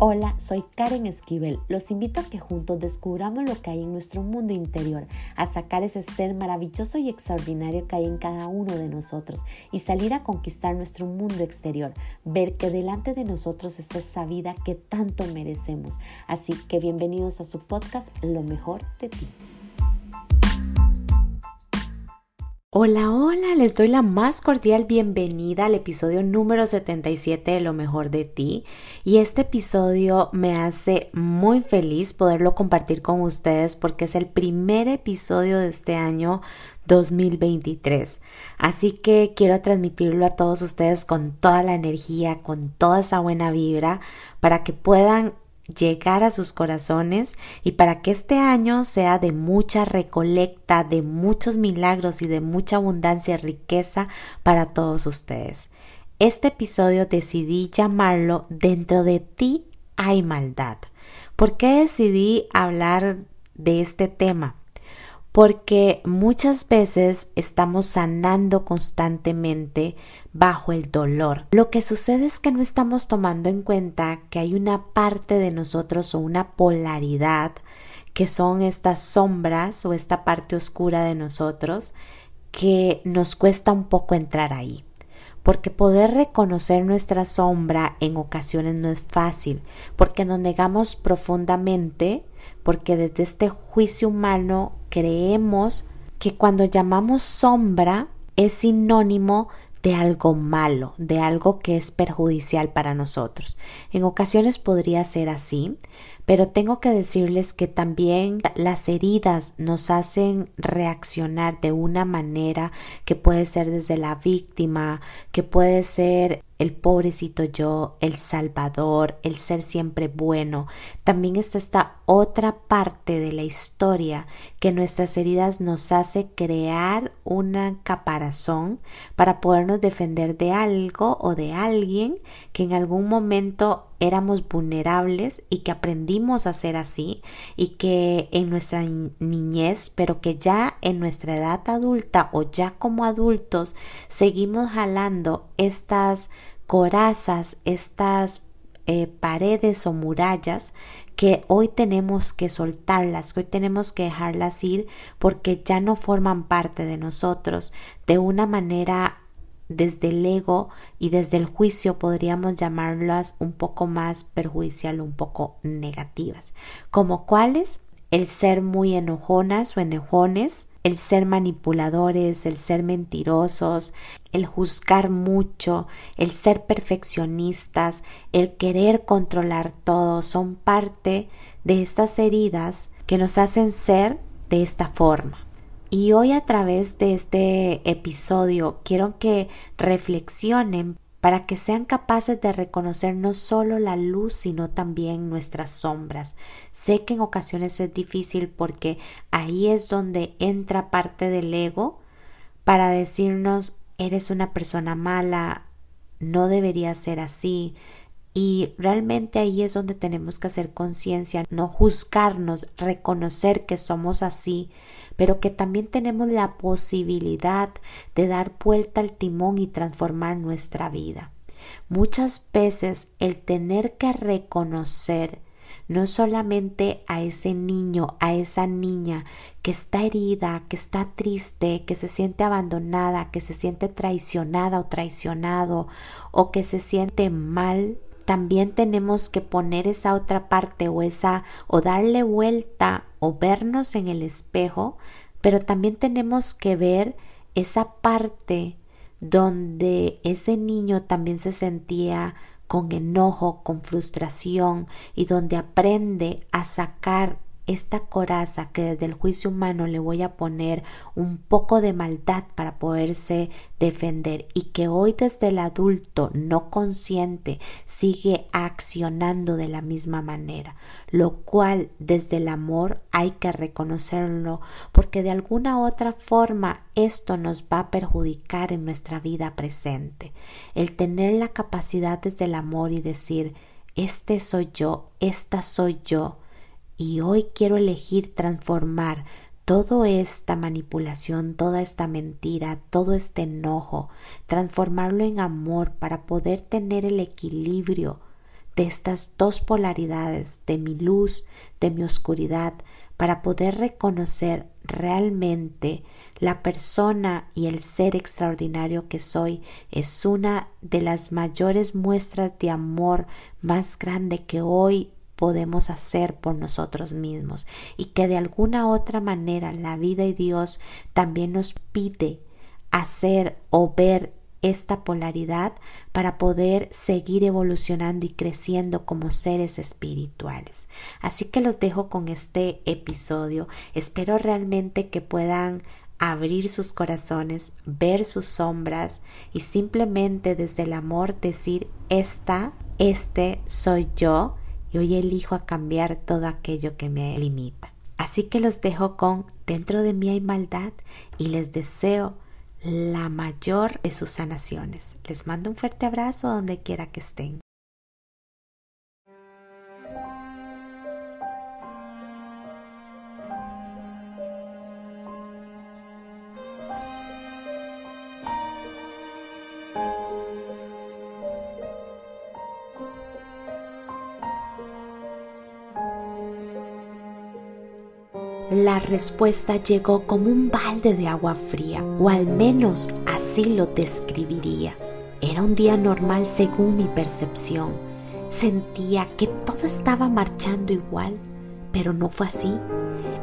Hola, soy Karen Esquivel. Los invito a que juntos descubramos lo que hay en nuestro mundo interior, a sacar ese ser maravilloso y extraordinario que hay en cada uno de nosotros y salir a conquistar nuestro mundo exterior, ver que delante de nosotros está esa vida que tanto merecemos. Así que bienvenidos a su podcast Lo mejor de ti. Hola, hola, les doy la más cordial bienvenida al episodio número 77 de Lo mejor de ti. Y este episodio me hace muy feliz poderlo compartir con ustedes porque es el primer episodio de este año 2023. Así que quiero transmitirlo a todos ustedes con toda la energía, con toda esa buena vibra, para que puedan llegar a sus corazones y para que este año sea de mucha recolecta, de muchos milagros y de mucha abundancia y riqueza para todos ustedes. Este episodio decidí llamarlo Dentro de ti hay maldad. ¿Por qué decidí hablar de este tema? Porque muchas veces estamos sanando constantemente bajo el dolor. Lo que sucede es que no estamos tomando en cuenta que hay una parte de nosotros o una polaridad que son estas sombras o esta parte oscura de nosotros que nos cuesta un poco entrar ahí. Porque poder reconocer nuestra sombra en ocasiones no es fácil, porque nos negamos profundamente porque desde este juicio humano creemos que cuando llamamos sombra es sinónimo de algo malo, de algo que es perjudicial para nosotros. En ocasiones podría ser así, pero tengo que decirles que también las heridas nos hacen reaccionar de una manera que puede ser desde la víctima, que puede ser el pobrecito yo, el salvador, el ser siempre bueno. También está esta otra parte de la historia que nuestras heridas nos hace crear una caparazón para podernos defender de algo o de alguien que en algún momento éramos vulnerables y que aprendimos a ser así y que en nuestra niñez, pero que ya en nuestra edad adulta o ya como adultos seguimos jalando estas corazas, estas eh, paredes o murallas que hoy tenemos que soltarlas, que hoy tenemos que dejarlas ir porque ya no forman parte de nosotros. De una manera desde el ego y desde el juicio podríamos llamarlas un poco más perjudicial, un poco negativas, como cuáles el ser muy enojonas o enojones, el ser manipuladores, el ser mentirosos, el juzgar mucho, el ser perfeccionistas, el querer controlar todo, son parte de estas heridas que nos hacen ser de esta forma. Y hoy a través de este episodio quiero que reflexionen para que sean capaces de reconocer no solo la luz, sino también nuestras sombras. Sé que en ocasiones es difícil porque ahí es donde entra parte del ego para decirnos eres una persona mala, no debería ser así. Y realmente ahí es donde tenemos que hacer conciencia, no juzgarnos, reconocer que somos así, pero que también tenemos la posibilidad de dar vuelta al timón y transformar nuestra vida. Muchas veces el tener que reconocer no solamente a ese niño, a esa niña que está herida, que está triste, que se siente abandonada, que se siente traicionada o traicionado o que se siente mal, también tenemos que poner esa otra parte o esa o darle vuelta o vernos en el espejo, pero también tenemos que ver esa parte donde ese niño también se sentía con enojo, con frustración y donde aprende a sacar esta coraza que desde el juicio humano le voy a poner un poco de maldad para poderse defender y que hoy desde el adulto no consciente sigue accionando de la misma manera, lo cual desde el amor hay que reconocerlo porque de alguna otra forma esto nos va a perjudicar en nuestra vida presente. El tener la capacidad desde el amor y decir este soy yo, esta soy yo, y hoy quiero elegir transformar toda esta manipulación, toda esta mentira, todo este enojo, transformarlo en amor para poder tener el equilibrio de estas dos polaridades, de mi luz, de mi oscuridad, para poder reconocer realmente la persona y el ser extraordinario que soy. Es una de las mayores muestras de amor más grande que hoy podemos hacer por nosotros mismos y que de alguna otra manera la vida y Dios también nos pide hacer o ver esta polaridad para poder seguir evolucionando y creciendo como seres espirituales. Así que los dejo con este episodio. Espero realmente que puedan abrir sus corazones, ver sus sombras y simplemente desde el amor decir esta, este soy yo y hoy elijo a cambiar todo aquello que me limita. Así que los dejo con dentro de mí hay maldad y les deseo la mayor de sus sanaciones. Les mando un fuerte abrazo donde quiera que estén. La respuesta llegó como un balde de agua fría, o al menos así lo describiría. Era un día normal según mi percepción. Sentía que todo estaba marchando igual, pero no fue así.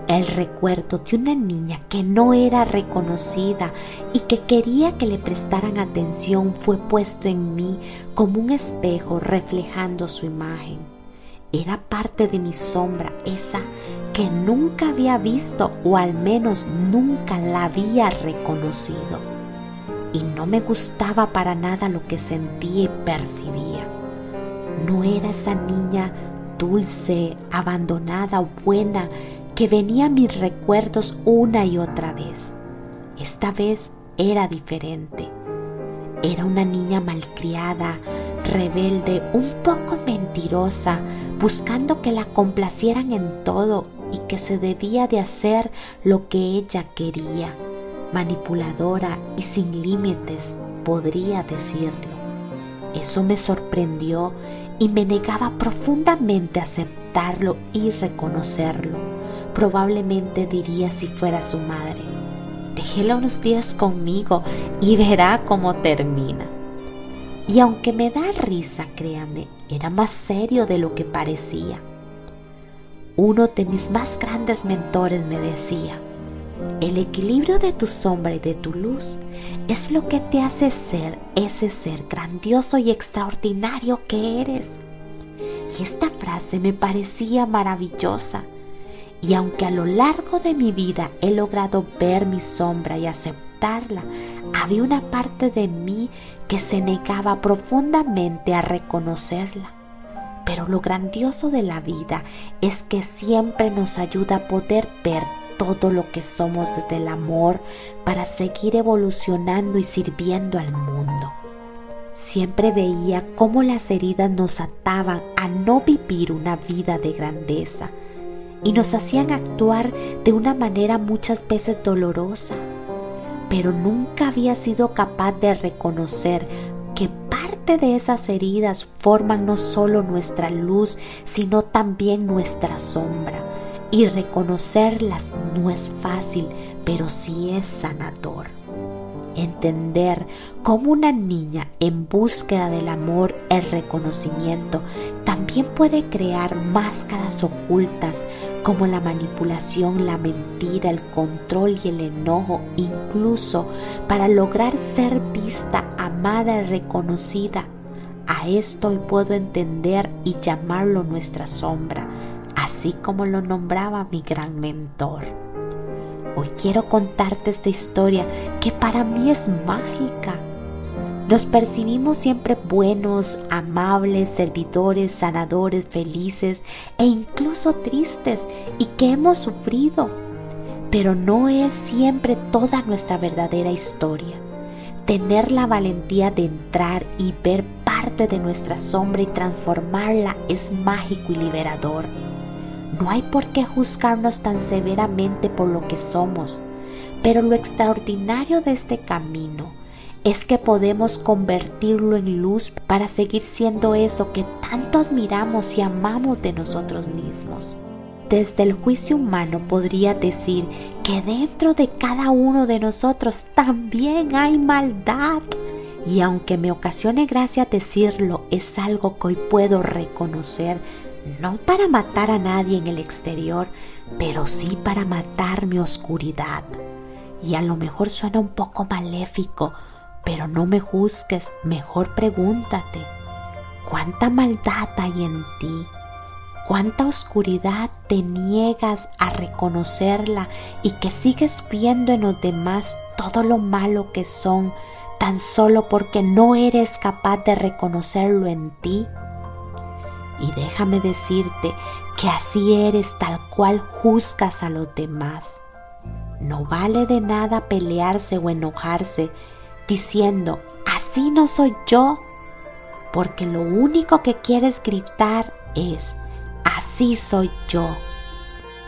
El recuerdo de una niña que no era reconocida y que quería que le prestaran atención fue puesto en mí como un espejo reflejando su imagen. Era parte de mi sombra, esa que nunca había visto o al menos nunca la había reconocido. Y no me gustaba para nada lo que sentía y percibía. No era esa niña dulce, abandonada o buena que venía a mis recuerdos una y otra vez. Esta vez era diferente. Era una niña malcriada, rebelde, un poco mentirosa, buscando que la complacieran en todo y que se debía de hacer lo que ella quería, manipuladora y sin límites, podría decirlo. Eso me sorprendió y me negaba profundamente a aceptarlo y reconocerlo. Probablemente diría si fuera su madre. Déjela unos días conmigo y verá cómo termina. Y aunque me da risa, créame, era más serio de lo que parecía. Uno de mis más grandes mentores me decía, el equilibrio de tu sombra y de tu luz es lo que te hace ser ese ser grandioso y extraordinario que eres. Y esta frase me parecía maravillosa. Y aunque a lo largo de mi vida he logrado ver mi sombra y aceptarla, había una parte de mí que se negaba profundamente a reconocerla. Pero lo grandioso de la vida es que siempre nos ayuda a poder ver todo lo que somos desde el amor para seguir evolucionando y sirviendo al mundo. Siempre veía cómo las heridas nos ataban a no vivir una vida de grandeza y nos hacían actuar de una manera muchas veces dolorosa, pero nunca había sido capaz de reconocer que parte de esas heridas forman no solo nuestra luz, sino también nuestra sombra. Y reconocerlas no es fácil, pero sí es sanador. Entender cómo una niña en búsqueda del amor, el reconocimiento, también puede crear máscaras ocultas como la manipulación, la mentira, el control y el enojo, incluso para lograr ser vista, amada y reconocida. A esto hoy puedo entender y llamarlo nuestra sombra, así como lo nombraba mi gran mentor. Hoy quiero contarte esta historia que para mí es mágica nos percibimos siempre buenos, amables, servidores, sanadores, felices e incluso tristes y que hemos sufrido. Pero no es siempre toda nuestra verdadera historia. Tener la valentía de entrar y ver parte de nuestra sombra y transformarla es mágico y liberador. No hay por qué juzgarnos tan severamente por lo que somos, pero lo extraordinario de este camino es que podemos convertirlo en luz para seguir siendo eso que tanto admiramos y amamos de nosotros mismos. Desde el juicio humano podría decir que dentro de cada uno de nosotros también hay maldad. Y aunque me ocasione gracia decirlo, es algo que hoy puedo reconocer, no para matar a nadie en el exterior, pero sí para matar mi oscuridad. Y a lo mejor suena un poco maléfico, pero no me juzgues, mejor pregúntate, ¿cuánta maldad hay en ti? ¿Cuánta oscuridad te niegas a reconocerla y que sigues viendo en los demás todo lo malo que son tan solo porque no eres capaz de reconocerlo en ti? Y déjame decirte que así eres tal cual juzgas a los demás. No vale de nada pelearse o enojarse diciendo, así no soy yo, porque lo único que quieres gritar es, así soy yo.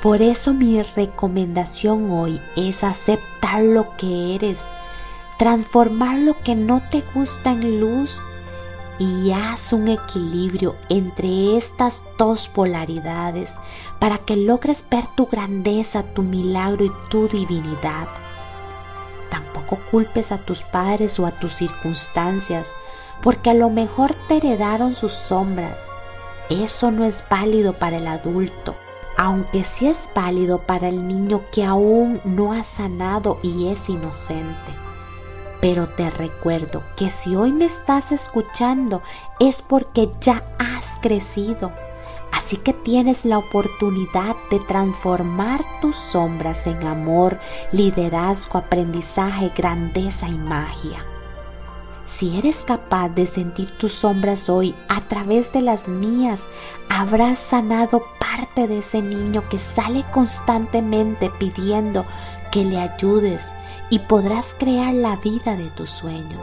Por eso mi recomendación hoy es aceptar lo que eres, transformar lo que no te gusta en luz y haz un equilibrio entre estas dos polaridades para que logres ver tu grandeza, tu milagro y tu divinidad. Tampoco culpes a tus padres o a tus circunstancias, porque a lo mejor te heredaron sus sombras. Eso no es válido para el adulto, aunque sí es válido para el niño que aún no ha sanado y es inocente. Pero te recuerdo que si hoy me estás escuchando es porque ya has crecido. Así que tienes la oportunidad de transformar tus sombras en amor, liderazgo, aprendizaje, grandeza y magia. Si eres capaz de sentir tus sombras hoy a través de las mías, habrás sanado parte de ese niño que sale constantemente pidiendo que le ayudes, y podrás crear la vida de tus sueños.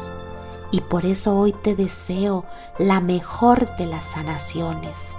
Y por eso hoy te deseo la mejor de las sanaciones.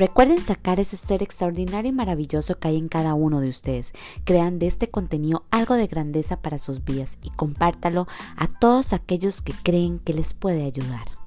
Recuerden sacar ese ser extraordinario y maravilloso que hay en cada uno de ustedes. Crean de este contenido algo de grandeza para sus vidas y compártalo a todos aquellos que creen que les puede ayudar.